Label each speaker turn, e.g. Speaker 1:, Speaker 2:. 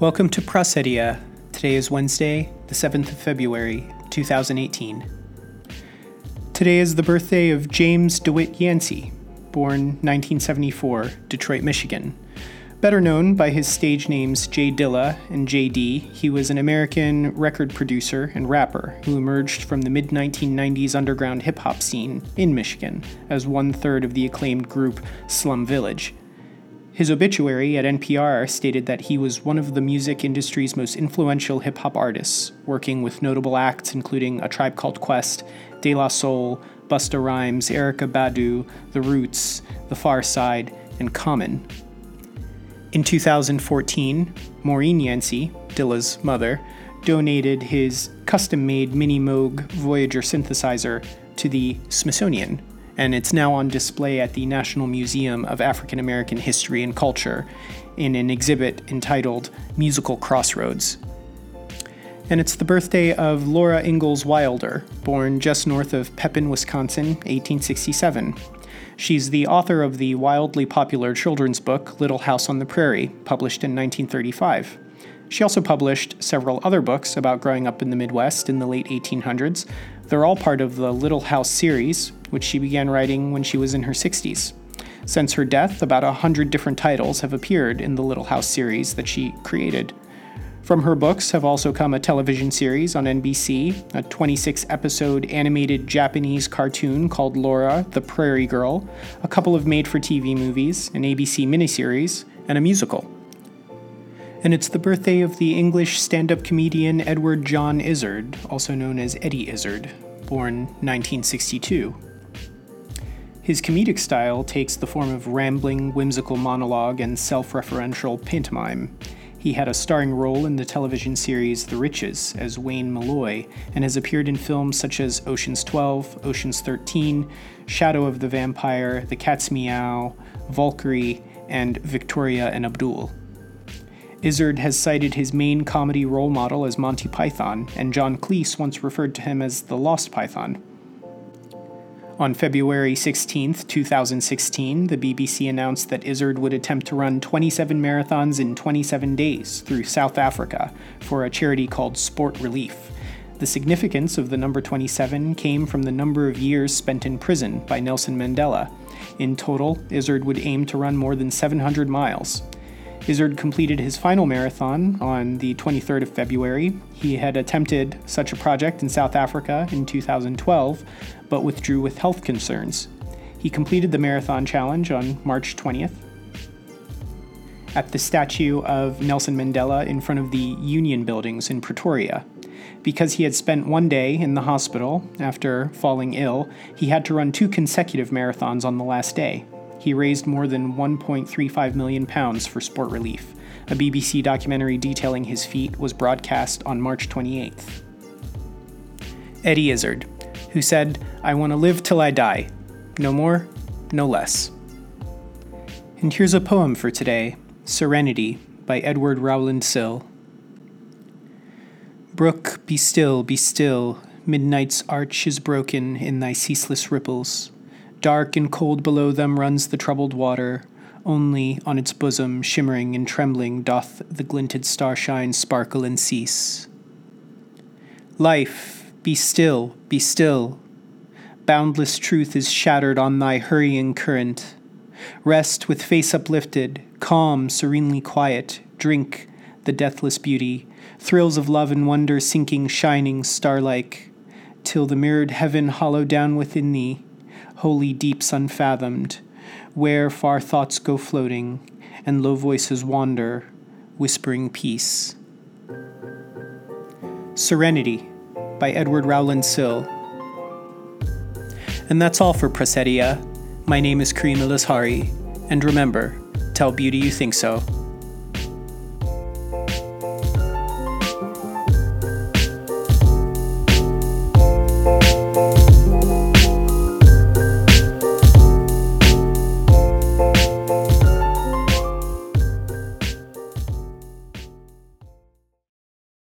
Speaker 1: Welcome to Prosodia. Today is Wednesday, the 7th of February, 2018. Today is the birthday of James DeWitt Yancey, born 1974, Detroit, Michigan. Better known by his stage names J Dilla and JD, he was an American record producer and rapper who emerged from the mid 1990s underground hip hop scene in Michigan as one third of the acclaimed group Slum Village. His obituary at NPR stated that he was one of the music industry's most influential hip hop artists, working with notable acts including A Tribe Called Quest, De La Soul, Busta Rhymes, Erykah Badu, The Roots, The Pharcyde, and Common. In 2014, Maureen Yancey, Dilla's mother, donated his custom made Minimoog Voyager synthesizer to the Smithsonian, and it's now on display at the National Museum of African American History and Culture in an exhibit entitled Musical Crossroads. And it's the birthday of Laura Ingalls Wilder, born just north of Pepin, Wisconsin, 1867. She's the author of the wildly popular children's book Little House on the Prairie, published in 1935. She also published several other books about growing up in the Midwest in the late 1800s. They're all part of the Little House series, which she began writing when she was in her 60s. Since her death, about a hundred different titles have appeared in the Little House series that she created. From her books have also come a television series on NBC, a 26 episode animated Japanese cartoon called Laura, the Prairie Girl, a couple of made for TV movies, an ABC miniseries, and a musical. And it's the birthday of the English stand up comedian Edward John Izzard, also known as Eddie Izzard, born 1962. His comedic style takes the form of rambling, whimsical monologue and self referential pantomime. He had a starring role in the television series The Riches as Wayne Malloy and has appeared in films such as Ocean's 12, Ocean's 13, Shadow of the Vampire, The Cat's Meow, Valkyrie, and Victoria and Abdul. Izzard has cited his main comedy role model as Monty Python, and John Cleese once referred to him as the Lost Python. On February 16, 2016, the BBC announced that Izzard would attempt to run 27 marathons in 27 days through South Africa for a charity called Sport Relief. The significance of the number 27 came from the number of years spent in prison by Nelson Mandela. In total, Izzard would aim to run more than 700 miles. Izzard completed his final marathon on the 23rd of February. He had attempted such a project in South Africa in 2012, but withdrew with health concerns. He completed the marathon challenge on March 20th. At the statue of Nelson Mandela in front of the Union buildings in Pretoria. Because he had spent one day in the hospital after falling ill, he had to run two consecutive marathons on the last day. He raised more than 1.35 million pounds for sport relief. A BBC documentary detailing his feat was broadcast on March 28th. Eddie Izzard, who said, I want to live till I die. No more, no less. And here's a poem for today Serenity by Edward Rowland Sill. Brook, be still, be still. Midnight's arch is broken in thy ceaseless ripples. Dark and cold below them runs the troubled water. Only on its bosom, shimmering and trembling, doth the glinted starshine sparkle and cease. Life, be still, be still. Boundless truth is shattered on thy hurrying current. Rest with face uplifted, calm, serenely quiet. Drink the deathless beauty, thrills of love and wonder sinking, shining, star-like, till the mirrored heaven hollow down within thee, holy deeps unfathomed, where far thoughts go floating, and low voices wander, whispering peace. Serenity by Edward Rowland Sill. And that's all for Prosodia. My name is Kareem Elishari, and remember, tell beauty you think so.